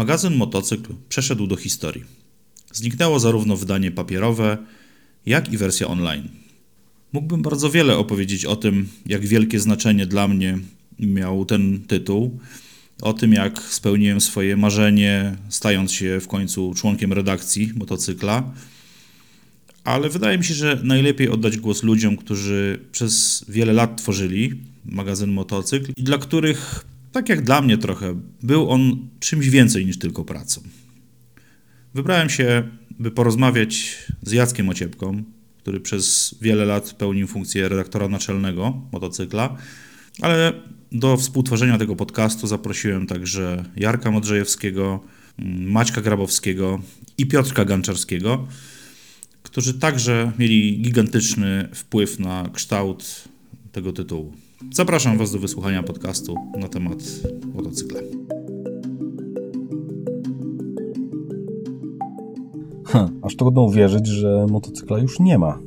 Magazyn Motocykl przeszedł do historii. Zniknęło zarówno wydanie papierowe, jak i wersja online. Mógłbym bardzo wiele opowiedzieć o tym, jak wielkie znaczenie dla mnie miał ten tytuł, o tym, jak spełniłem swoje marzenie, stając się w końcu członkiem redakcji motocykla. Ale wydaje mi się, że najlepiej oddać głos ludziom, którzy przez wiele lat tworzyli magazyn Motocykl i dla których, tak jak dla mnie trochę, był on czymś więcej niż tylko pracą. Wybrałem się, by porozmawiać z Jackiem Ociepką, który przez wiele lat pełnił funkcję redaktora naczelnego motocykla, ale do współtworzenia tego podcastu zaprosiłem także Jarka Modrzejewskiego, Maćka Grabowskiego i Piotrka Ganczarskiego, którzy także mieli gigantyczny wpływ na kształt tego tytułu. Zapraszam Was do wysłuchania podcastu na temat motocykla. Hm, aż trudno uwierzyć, że motocykla już nie ma.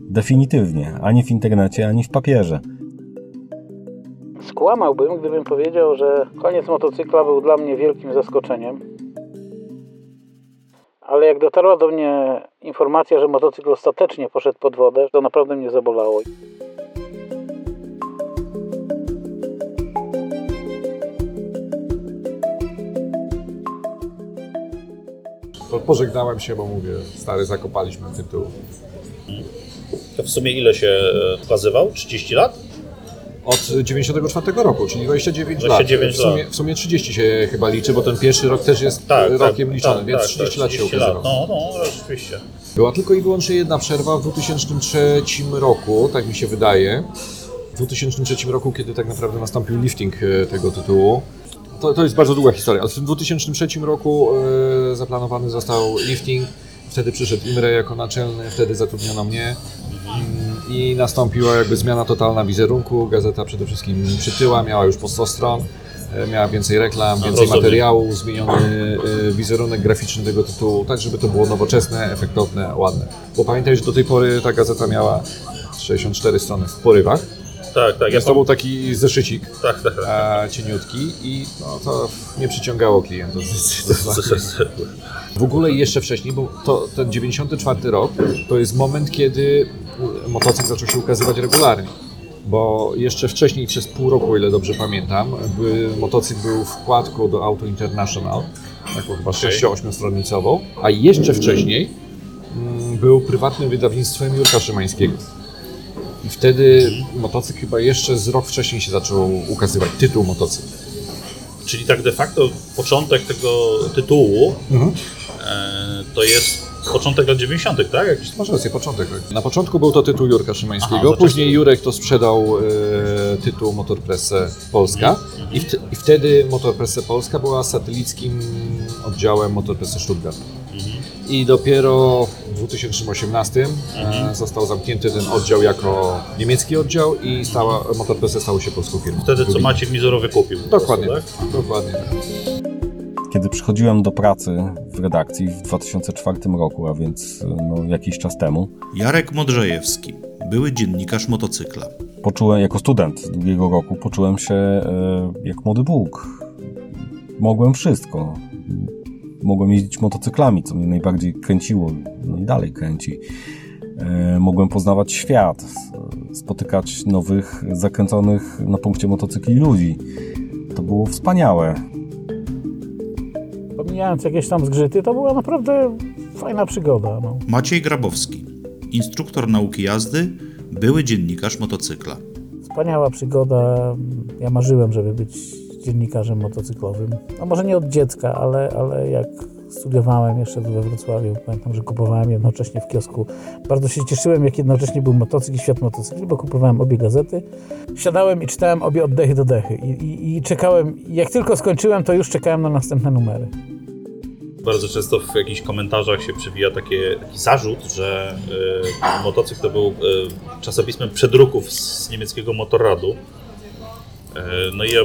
Definitywnie, ani w internecie, ani w papierze. Skłamałbym, gdybym powiedział, że koniec motocykla był dla mnie wielkim zaskoczeniem. Ale jak dotarła do mnie informacja, że motocykl ostatecznie poszedł pod wodę, to naprawdę mnie zabolało. Pożegnałem się, bo mówię, stary, zakopaliśmy tytuł. To w sumie ile się e, ukazywał? 30 lat? Od 94 roku, czyli 29, 29 lat. W sumie, w sumie 30 się chyba liczy, bo ten pierwszy rok też jest rokiem liczony, więc 30 lat się ukazywał. No, no, rzeczywiście. Była tylko i wyłącznie jedna przerwa w 2003 roku, tak mi się wydaje. W 2003 roku, kiedy tak naprawdę nastąpił lifting e, tego tytułu. To, to jest bardzo długa historia, ale w tym 2003 roku e, zaplanowany został lifting. Wtedy przyszedł Imre jako naczelny, wtedy zatrudniono mnie. Mm, I nastąpiła jakby zmiana totalna wizerunku. Gazeta przede wszystkim przytyła, miała już po 100 stron, e, miała więcej reklam, więcej rozumiem. materiału, zmieniony e, wizerunek graficzny tego tytułu, tak żeby to było nowoczesne, efektowne, ładne. Bo pamiętaj, że do tej pory ta gazeta miała 64 strony w porywach. Tak, tak. Ja Więc to był taki zeszycik Tak, tak, tak. e, cieniutki i no, to nie przyciągało klientów. W ogóle jeszcze wcześniej, bo to, ten 94 rok to jest moment, kiedy motocykl zaczął się ukazywać regularnie. Bo jeszcze wcześniej, przez pół roku, o ile dobrze pamiętam, by, motocykl był wkładką do Auto International, taką chyba 6-8 stronnicową, a jeszcze wcześniej mm, był prywatnym wydawnictwem Jurka Szymańskiego. I wtedy motocykl chyba jeszcze z rok wcześniej się zaczął ukazywać, tytuł motocykl. Czyli tak de facto początek tego tytułu Mhm. e, to jest początek lat 90., tak? Jakiś... Masz rację, początek. tak. Na początku był to tytuł Jurka Szymańskiego, Aha, później Jurek to sprzedał e, tytuł Motorpresse Polska Mhm, I, wt- i wtedy Motorpresse Polska była satelickim oddziałem Motorpresse Stuttgart. Mhm. I dopiero w 2018 Mhm. e, został zamknięty ten oddział jako niemiecki oddział i stała, Motorpresse stało się polską firmą. Wtedy co Maciek Mizorowy kupił. po Dokładnie, prostu, tak? dokładnie tak. Kiedy przychodziłem do pracy w redakcji w 2004 roku, a więc no, jakiś czas temu, Jarek Modrzejewski, były dziennikarz motocykla. poczułem, jako student drugiego roku, poczułem się e, jak młody Bóg. Mogłem wszystko. Mogłem jeździć motocyklami, co mnie najbardziej kręciło, no i dalej kręci. E, mogłem poznawać świat, spotykać nowych, zakręconych na punkcie motocykli ludzi. To było wspaniałe. Pomijając jakieś tam zgrzyty, to była naprawdę fajna przygoda. No. Maciej Grabowski, instruktor nauki jazdy, były dziennikarz motocykla. Wspaniała przygoda. Ja marzyłem, żeby być dziennikarzem motocyklowym. No może nie od dziecka, ale, ale jak studiowałem jeszcze we Wrocławiu, pamiętam, że kupowałem jednocześnie w kiosku. Bardzo się cieszyłem, jak jednocześnie był motocykl i świat motocykli, bo kupowałem obie gazety. Siadałem i czytałem obie oddechy do dechy i, i, i czekałem, jak tylko skończyłem, to już czekałem na następne numery. Bardzo często w jakichś komentarzach się przewija takie, taki zarzut, że y, motocykl to był y, czasopismem przedruków z niemieckiego Motorradu. Y, no i ja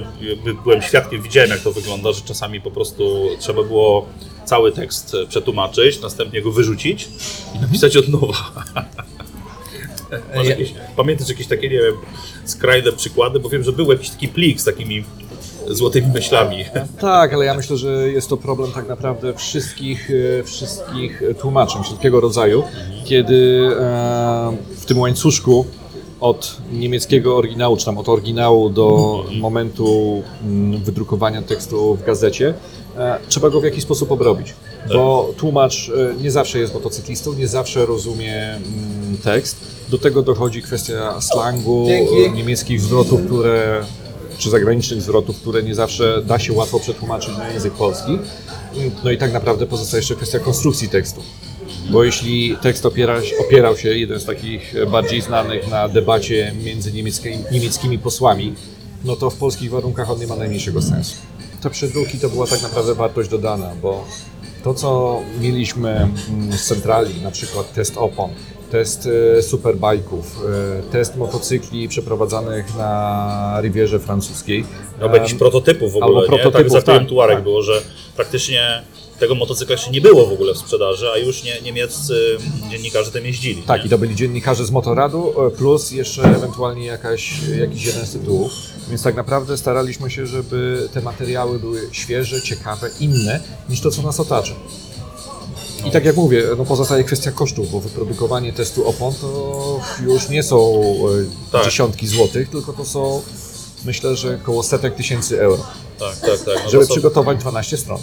byłem świadkiem, widziałem jak to wygląda, że czasami po prostu trzeba było cały tekst przetłumaczyć, następnie go wyrzucić i napisać od nowa. Masz jakieś, pamiętasz jakieś takie, nie wiem, skrajne przykłady? Bo wiem, że był jakiś taki plik z takimi złotymi myślami. Tak, ale ja myślę, że jest to problem tak naprawdę wszystkich, e, wszystkich tłumaczeń, wszelkiego rodzaju, kiedy e, w tym łańcuszku od niemieckiego oryginału, czy tam od oryginału do momentu mm, wydrukowania tekstu w gazecie, e, trzeba go w jakiś sposób obrobić. Bo tłumacz e, nie zawsze jest motocyklistą, nie zawsze rozumie mm, tekst. Do tego dochodzi kwestia slangu, e, niemieckich zwrotów, które czy zagranicznych zwrotów, które nie zawsze da się łatwo przetłumaczyć na język polski. No i tak naprawdę pozostaje jeszcze kwestia konstrukcji tekstu. Bo jeśli tekst opiera, opierał się, jeden z takich bardziej znanych, na debacie między niemieckimi, niemieckimi posłami, no to w polskich warunkach on nie ma najmniejszego sensu. Te przedruki to była tak naprawdę wartość dodana, bo to, co mieliśmy mm, z centrali, na przykład test opon, test e, superbajków, e, test motocykli przeprowadzanych na Rivierze Francuskiej. Albo jakichś prototypów w ogóle, albo nie? prototypów, tak tak, Tuareg tak. było, że praktycznie tego motocykla jeszcze nie było w ogóle w sprzedaży, a już nie, niemieccy dziennikarze tym jeździli. Tak, nie? i to byli dziennikarze z Motoradu, e, plus jeszcze ewentualnie jakaś, jakiś jeden z tytułów. Więc tak naprawdę staraliśmy się, żeby te materiały były świeże, ciekawe, inne niż to, co nas otacza. I tak jak mówię, no pozostaje kwestia kosztów, bo wyprodukowanie testu opon to już nie są e, Tak. dziesiątki złotych, tylko to są myślę, że około setek tysięcy euro, Tak, tak, tak. No żeby są- przygotować 12 stron.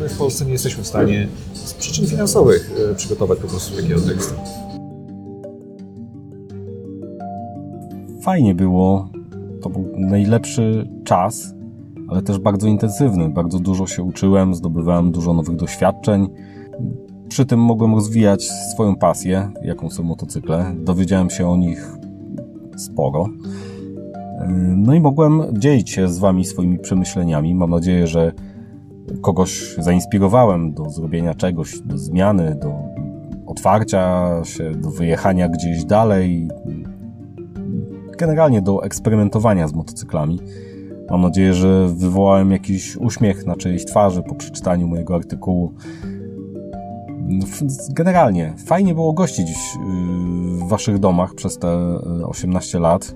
My w Polsce nie jesteśmy w stanie z przyczyn finansowych e, przygotować po prostu takiego tekstu. Fajnie było. To był najlepszy czas, ale też bardzo intensywny. Bardzo dużo się uczyłem, zdobywałem dużo nowych doświadczeń. Przy tym mogłem rozwijać swoją pasję, jaką są motocykle. Dowiedziałem się o nich sporo. No i mogłem dzielić się z Wami swoimi przemyśleniami. Mam nadzieję, że kogoś zainspirowałem do zrobienia czegoś, do zmiany, do otwarcia się, do wyjechania gdzieś dalej, generalnie do eksperymentowania z motocyklami. Mam nadzieję, że wywołałem jakiś uśmiech na czyjejś twarzy po przeczytaniu mojego artykułu. F- Generalnie fajnie było gościć yy, w Waszych domach przez te yy, 18 lat.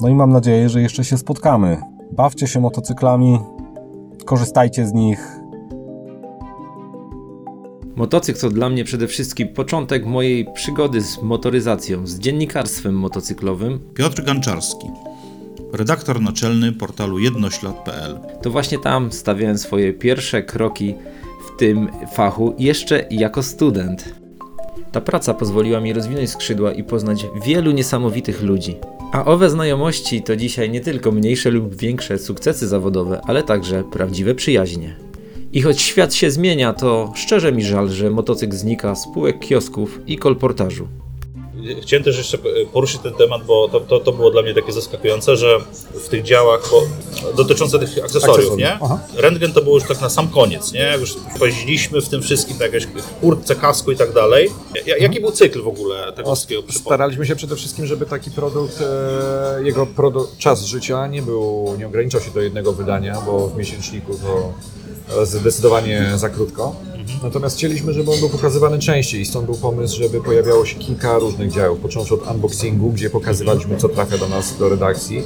No i mam nadzieję, że jeszcze się spotkamy. Bawcie się motocyklami, korzystajcie z nich, Motocykl to dla mnie przede wszystkim początek mojej przygody z motoryzacją, z dziennikarstwem motocyklowym. Piotr Ganczarski, redaktor naczelny portalu jednoślad.pl. To właśnie tam stawiałem swoje pierwsze kroki w tym fachu, jeszcze jako student. Ta praca pozwoliła mi rozwinąć skrzydła i poznać wielu niesamowitych ludzi. A owe znajomości to dzisiaj nie tylko mniejsze lub większe sukcesy zawodowe, ale także prawdziwe przyjaźnie. I choć świat się zmienia, to szczerze mi żal, że motocykl znika z półek kiosków i kolportażu. Chciałem też jeszcze poruszyć ten temat, bo to, to, to było dla mnie takie zaskakujące, że w tych działach bo, dotyczące tych akcesoriów, nie? aha. Rentgen to było już tak na sam koniec, nie? Już pojeździliśmy w tym wszystkim, tak jakieś kurtce, kasku i tak dalej. Ja- Jaki był cykl w ogóle tego wszystkiego? Staraliśmy się przede wszystkim, żeby taki produkt, e, jego produ- czas życia nie był, nie ograniczał się do jednego wydania, bo w miesięczniku to e, zdecydowanie za krótko. Natomiast chcieliśmy, żeby on był pokazywany częściej i stąd był pomysł, żeby pojawiało się kilka różnych działów, począwszy od unboxingu, gdzie pokazywaliśmy, co trafia do nas do redakcji,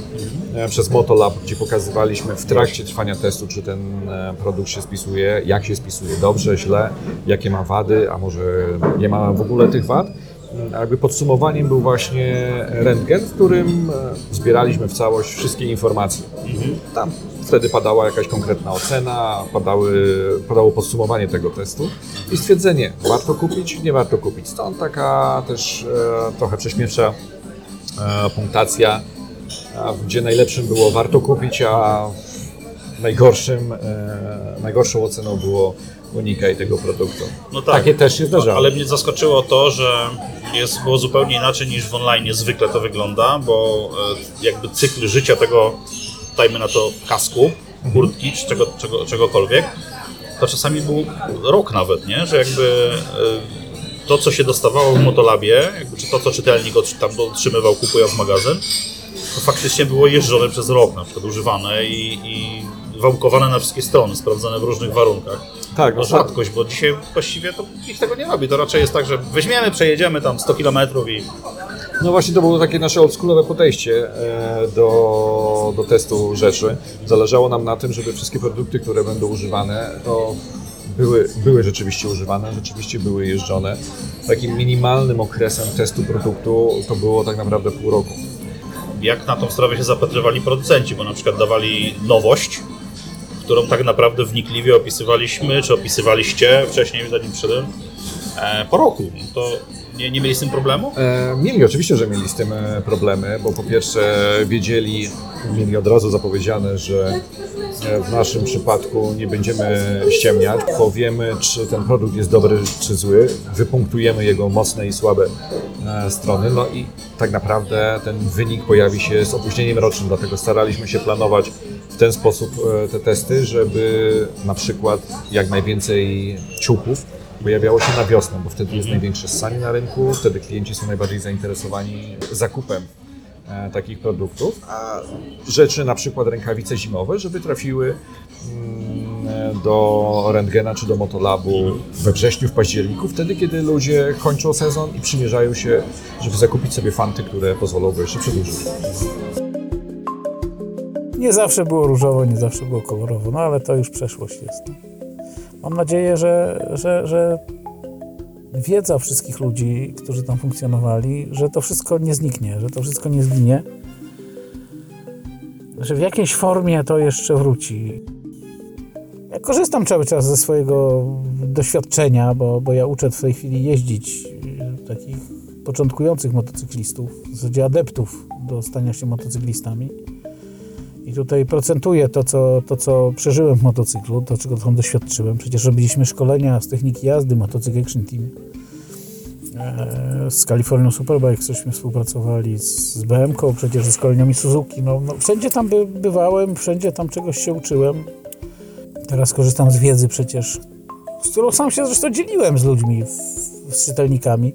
e, przez Motolab, gdzie pokazywaliśmy w trakcie trwania testu, czy ten e, produkt się spisuje, jak się spisuje, dobrze, źle, jakie ma wady, a może nie ma w ogóle tych wad. A jakby podsumowaniem był właśnie rentgen, w którym e, zbieraliśmy w całość wszystkie informacje. Tam wtedy padała jakaś konkretna ocena, padały, padało podsumowanie tego testu i stwierdzenie, warto kupić, nie warto kupić. Stąd taka też e, trochę prześmiewcza e, punktacja, a, gdzie najlepszym było warto kupić, a najgorszym, e, najgorszą oceną było unikaj tego produktu. No tak. Takie też się zdarzało. Ale mnie zaskoczyło to, że jest, było zupełnie inaczej niż w online zwykle to wygląda, bo e, jakby cykl życia tego, dajmy na to kasku, kurtki czy czego, czego, czegokolwiek, to czasami był rok nawet, nie? Że jakby e, to, co się dostawało w Motolabie, jakby, czy to, co czytelnik tam otrzymywał kupując magazyn, to faktycznie było jeżdżone przez rok, na przykład używane i, i wałkowane na wszystkie strony, sprawdzone w różnych warunkach. Tak, No no, rzadkość, bo dzisiaj właściwie to nikt tego nie robi. To raczej jest tak, że weźmiemy, przejedziemy tam 100 km i No właśnie to było takie nasze oldschoolowe podejście e, do, do testu rzeczy. Zależało nam na tym, żeby wszystkie produkty, które będą używane, to były, były rzeczywiście używane, rzeczywiście były jeżdżone. Takim minimalnym okresem testu produktu to było tak naprawdę pół roku. Jak na tą sprawę się zapatrywali producenci, bo na przykład dawali nowość, którą tak naprawdę wnikliwie opisywaliśmy, czy opisywaliście wcześniej, zanim przyszedłem, e, po roku. To nie, nie mieli z tym problemu? E, mieli, oczywiście, że mieli z tym e, problemy, bo po pierwsze wiedzieli, mieli od razu zapowiedziane, że e, w naszym przypadku nie będziemy ściemniać, powiemy, czy ten produkt jest dobry, czy zły, wypunktujemy jego mocne i słabe e, strony, no i tak naprawdę ten wynik pojawi się z opóźnieniem rocznym, dlatego staraliśmy się planować w ten sposób te testy, żeby na przykład jak najwięcej ciuchów pojawiało się na wiosnę, bo wtedy jest największe ssanie na rynku, wtedy klienci są najbardziej zainteresowani zakupem e, takich produktów, a rzeczy, na przykład rękawice zimowe, żeby trafiły mm, e, do rentgena czy do motolabu we wrześniu, w październiku, wtedy kiedy ludzie kończą sezon i przymierzają się, żeby zakupić sobie fanty, które pozwolą go jeszcze przedłużyć. Nie zawsze było różowo, nie zawsze było kolorowo, no ale to już przeszłość jest. Mam nadzieję, że, że, że wiedza wszystkich ludzi, którzy tam funkcjonowali, że to wszystko nie zniknie, że to wszystko nie zginie, że w jakiejś formie to jeszcze wróci. Ja korzystam cały czas ze swojego doświadczenia, bo, bo ja uczę w tej chwili jeździć y, takich początkujących motocyklistów, w zasadzie adeptów do stania się motocyklistami. I tutaj procentuję to co, to, co przeżyłem w motocyklu, to, czego tam doświadczyłem. Przecież robiliśmy szkolenia z techniki jazdy, Motocykl Action Team. Eee, Z Californią Superbike żeśmy współpracowali, z BM-ką, przecież ze szkoleniami Suzuki. No, no, wszędzie tam by, bywałem, wszędzie tam czegoś się uczyłem. Teraz korzystam z wiedzy przecież, z którą sam się zresztą dzieliłem z ludźmi, z czytelnikami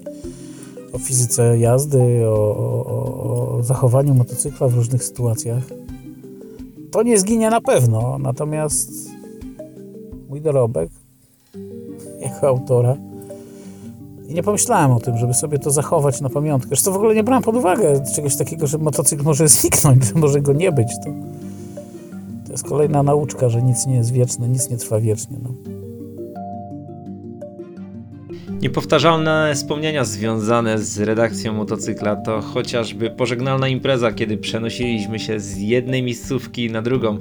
o fizyce jazdy, o, o- o zachowaniu motocykla w różnych sytuacjach. To nie zginie na pewno, natomiast mój dorobek jako autora i nie pomyślałem o tym, żeby sobie to zachować na pamiątkę. Zresztą w ogóle nie brałem pod uwagę czegoś takiego, że motocykl może zniknąć, że może go nie być. To, to jest kolejna nauczka, że nic nie jest wieczne, nic nie trwa wiecznie. No. Niepowtarzalne wspomnienia związane z redakcją motocykla to chociażby pożegnalna impreza, kiedy przenosiliśmy się z jednej miejscówki na drugą.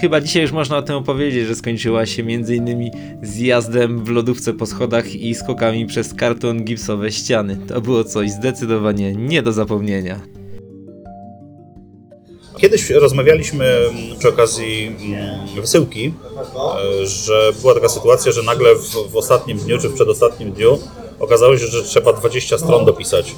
Chyba dzisiaj już można o tym opowiedzieć, że skończyła się m.in. zjazdem w lodówce po schodach i skokami przez karton gipsowe ściany. To było coś zdecydowanie nie do zapomnienia. Kiedyś rozmawialiśmy mm, przy okazji mm, wysyłki, e, że była taka sytuacja, że nagle w, w ostatnim dniu czy w przedostatnim dniu okazało się, że trzeba 20 stron dopisać.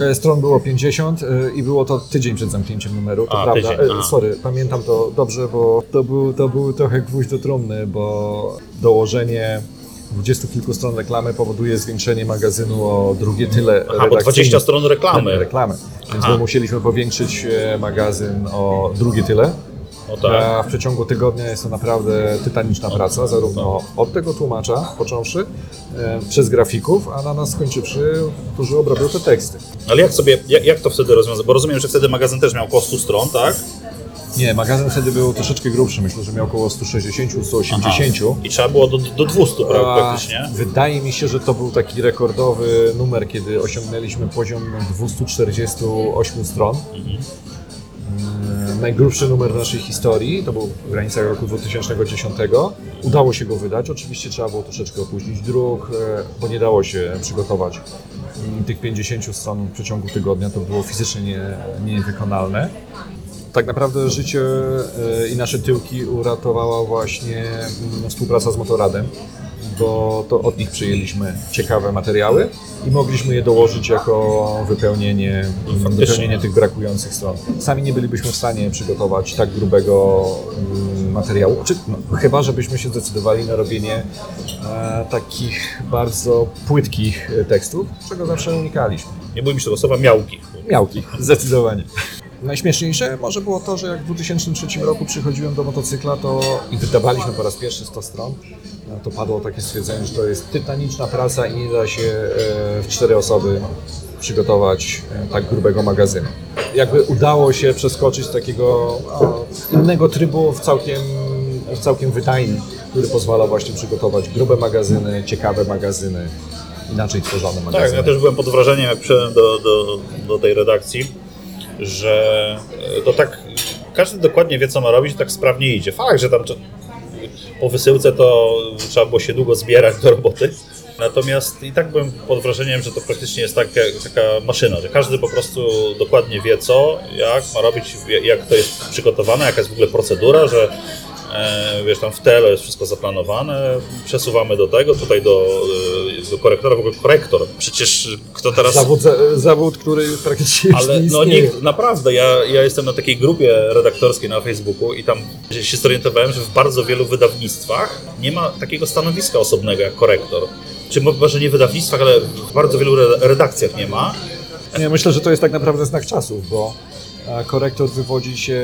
E, Stron było 50 e, i było to tydzień przed zamknięciem numeru, to A, prawda. tydzień, E. Sorry, pamiętam to dobrze, bo to był, to był trochę gwóźdź do trumny, bo dołożenie dwudziestu kilku stron reklamy powoduje zwiększenie magazynu o drugie tyle Aha, bo redakcyjne. 20 stron reklamy. reklamy. Więc Aha. my musieliśmy powiększyć e, magazyn o drugie tyle. No tak. A w przeciągu tygodnia jest to naprawdę tytaniczna praca, zarówno od tego tłumacza, począwszy, e, przez grafików, a na nas skończywszy, którzy obrabiają te teksty. Ale jak sobie, jak, jak to wtedy rozwiązać? Bo rozumiem, że wtedy magazyn też miał około 100 stron, tak? Nie, magazyn wtedy był troszeczkę grubszy, myślę, że miał około 160-180. I trzeba było do, do 200 pra- A praktycznie. Wydaje mi się, że to był taki rekordowy numer, kiedy osiągnęliśmy poziom 248 stron. Mm, Najgrubszy numer w naszej historii, to był w granicach roku 2010. Udało się go wydać, oczywiście trzeba było troszeczkę opóźnić druk, e, bo nie dało się przygotować mm, tych 50 stron w przeciągu tygodnia, to było fizycznie nie, niewykonalne. Tak naprawdę życie e, i nasze tyłki uratowała właśnie mm, współpraca z Motoradem, bo to od nich przyjęliśmy ciekawe materiały i mogliśmy je dołożyć jako wypełnienie, faktycznie. wypełnienie tych brakujących stron. Sami nie bylibyśmy w stanie przygotować tak grubego mm, materiału, czy, no, chyba żebyśmy się zdecydowali na robienie e, takich bardzo płytkich tekstów, czego zawsze unikaliśmy. Nie bójmy się tego słowa miałkich. Miałkich, zdecydowanie. Najśmieszniejsze może było to, że jak w 2003 roku przychodziłem do motocykla to i wydawaliśmy po raz pierwszy 100 stron, no to padło takie stwierdzenie, że to jest tytaniczna praca i nie da się e, w cztery osoby przygotować e, tak grubego magazynu. Jakby udało się przeskoczyć z takiego innego trybu w całkiem, w całkiem wydajny, który pozwala właśnie przygotować grube magazyny, ciekawe magazyny, inaczej tworzone magazyny. Tak, ja też byłem pod wrażeniem, jak przyszedłem do, do, do tej redakcji, że e, to tak każdy dokładnie wie, co ma robić, tak sprawnie idzie. Fakt, że tam po wysyłce to trzeba było się długo zbierać do roboty. Natomiast i tak byłem pod wrażeniem, że to praktycznie jest taka, taka maszyna, że każdy po prostu dokładnie wie co, jak ma robić, jak to jest przygotowane, jaka jest w ogóle procedura, że wiesz, tam w tele jest wszystko zaplanowane, przesuwamy do tego, tutaj do, e, do korektora, w ogóle korektor. Przecież kto teraz... Zawód, za- zawód, który praktycznie już Ale nie no nikt, naprawdę, ja, ja jestem na takiej grupie redaktorskiej na Facebooku i tam się zorientowałem, że w bardzo wielu wydawnictwach nie ma takiego stanowiska osobnego jak korektor. Czy może nie w wydawnictwach, ale w bardzo wielu re- redakcjach nie ma. Ja myślę, że to jest tak naprawdę znak czasów, bo e, korektor wywodzi się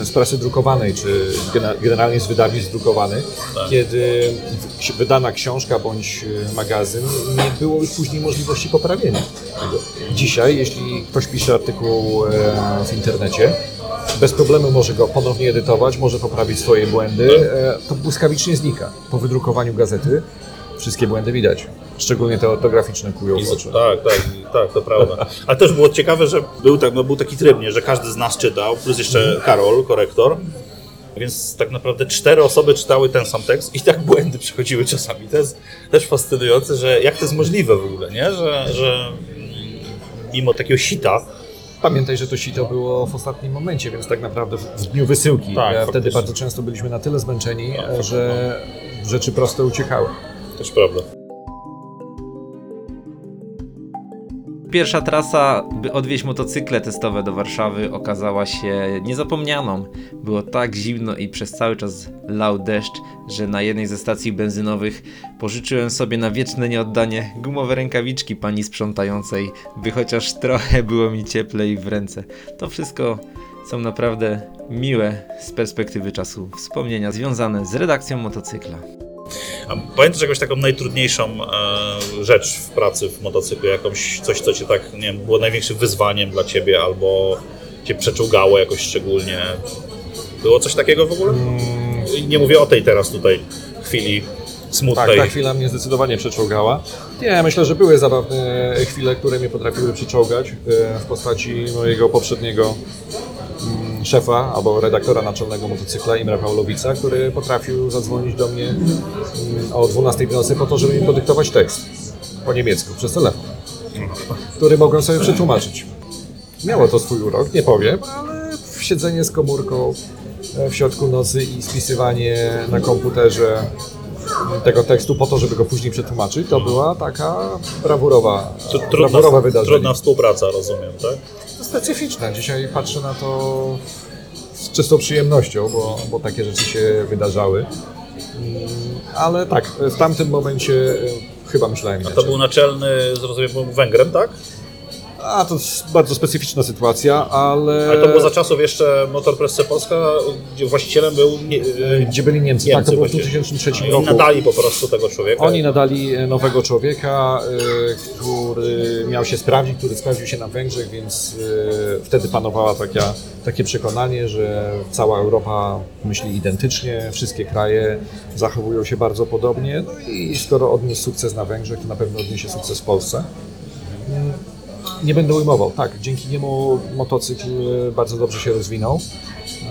e, z prasy drukowanej, czy generalnie z wydawnictw drukowanych, kiedy ksi- wydana książka bądź e, magazyn nie było już później możliwości poprawienia tego. Dzisiaj, jeśli ktoś pisze artykuł e, w internecie, bez problemu może go ponownie edytować, może poprawić swoje błędy, e, to błyskawicznie znika. Po wydrukowaniu gazety wszystkie błędy widać. Szczególnie te ortograficzne kują I w oczy. tak, tak, tak, to prawda. Ale też było ciekawe, że był, tak, no, był taki tryb, nie, że każdy z nas czytał, plus jeszcze Karol, korektor. Więc tak naprawdę cztery osoby czytały ten sam tekst i tak błędy przychodziły czasami. To jest też fascynujące, że jak to jest możliwe w ogóle, nie? Że, że mimo takiego sita, Pamiętaj, że to sito było w ostatnim momencie, więc tak naprawdę w- dniu wysyłki. Tak, Wtedy faktycznie. bardzo często byliśmy na tyle zmęczeni, e, że rzeczy proste uciekały. też prawda. Pierwsza trasa, by odwieźć motocykle testowe do Warszawy, okazała się niezapomnianą. Było tak zimno i przez cały czas lał deszcz, że na jednej ze stacji benzynowych pożyczyłem sobie na wieczne nieoddanie gumowe rękawiczki pani sprzątającej, by chociaż trochę było mi cieplej w ręce. To wszystko są naprawdę miłe z perspektywy czasu wspomnienia związane z redakcją motocykla. A pamiętasz jakąś taką najtrudniejszą e, rzecz w pracy w motocyklu? Jakąś coś, co cię tak, nie wiem, było największym wyzwaniem dla ciebie albo cię przeczołgało jakoś szczególnie? Było coś takiego w ogóle? I Nie mówię o tej teraz tutaj chwili Tak, smutnej. ta chwila mnie zdecydowanie przeczołgała. Nie, myślę, że były zabawne chwile, które mnie potrafiły przeczołgać e, w postaci mojego poprzedniego mm, szefa albo redaktora naczelnego motocykla Imra Pawlowica, który potrafił zadzwonić do mnie mm, o 12 w nocy po to, żeby mi podyktować tekst po niemiecku przez telefon, który mogłem sobie przetłumaczyć. Miało to swój urok, nie powiem, ale siedzenie z komórką e, w środku nocy i spisywanie na komputerze tego tekstu po to, żeby go później przetłumaczyć, to była taka brawurowa, brawurowe Trudna, wydarzenie. trudna współpraca, rozumiem, tak? Specyficzne. Dzisiaj patrzę na to z czystą przyjemnością, bo, bo takie rzeczy się wydarzały. Mm, Ale tak, w tamtym momencie e, chyba myślałem To inaczej. był naczelny, zrozumiem, był Węgrem, tak? A to jest bardzo specyficzna sytuacja, ale... Ale to było za czasów jeszcze Motor Presse Polska, gdzie właścicielem był nie, e, Gdzie byli Niemcy, tak, to było w właściwie. 2003 No i roku. nadali po prostu tego człowieka. Oni nadali e, nowego człowieka, e, który miał się sprawdzić, który sprawdził się na Węgrzech, więc wtedy panowała taka, takie przekonanie, że cała Europa myśli identycznie, wszystkie kraje zachowują się bardzo podobnie. No i skoro odniósł sukces na Węgrzech, to na pewno odniesie sukces w Polsce. Nie będę ujmował. Tak, dzięki niemu motocykl e, bardzo dobrze się rozwinął.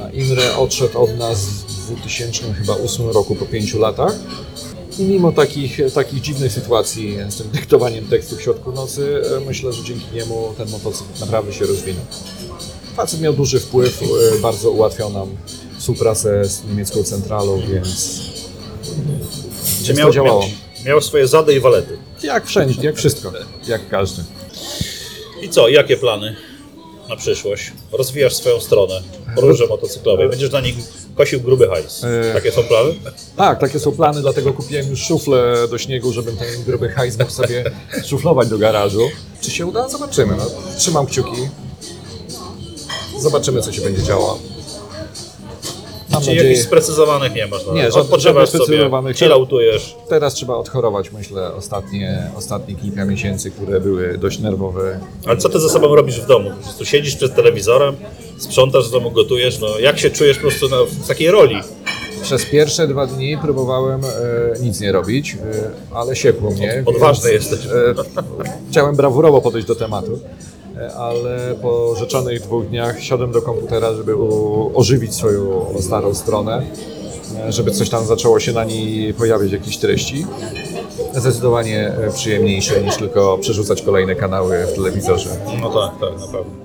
A Imre odszedł od nas w 2008 roku po pięciu latach. I mimo takich, takich dziwnych sytuacji z tym dyktowaniem tekstu w środku nocy, e, myślę, że dzięki niemu ten motocykl naprawdę się rozwinął. Facet miał duży wpływ, e, bardzo ułatwiał nam współpracę z niemiecką centralą, więc, Czy miał, działało. miał, miał swoje zady i walety. Jak wszędzie, jak wszystko, jak każdy. I co, jakie plany na przyszłość? Rozwijasz swoją stronę podróży motocyklowej. Będziesz na nich kosił gruby hajs. E. Takie są plany? Tak, takie są plany, dlatego kupiłem już szuflę do śniegu, żebym ten gruby hajs mógł sobie szuflować do garażu. Czy się uda? Zobaczymy. No, trzymam kciuki. Zobaczymy, co się będzie działo. Mam Czyli nadzieję, jakichś sprecyzowanych nie masz. No. Nie, Odpoczywasz sobie, chilloutujesz. teraz trzeba odchorować, myślę, ostatnie, ostatnie kilka miesięcy, które były dość nerwowe. Ale co ty ze sobą robisz w domu? Po prostu siedzisz przed telewizorem, sprzątasz w domu, gotujesz. No, jak się czujesz po prostu na, w takiej roli? Przez pierwsze dwa dni próbowałem e, nic nie robić, e, ale siekło mnie. Odważny więc, jesteś. E, chciałem brawurowo podejść do tematu, ale po rzeczonych dwóch dniach siadłem do komputera, żeby ożywić swoją starą stronę, żeby coś tam zaczęło się na niej pojawiać, jakieś treści. Zdecydowanie e, przyjemniejsze niż tylko przerzucać kolejne kanały w telewizorze. No tak, tak, na pewno.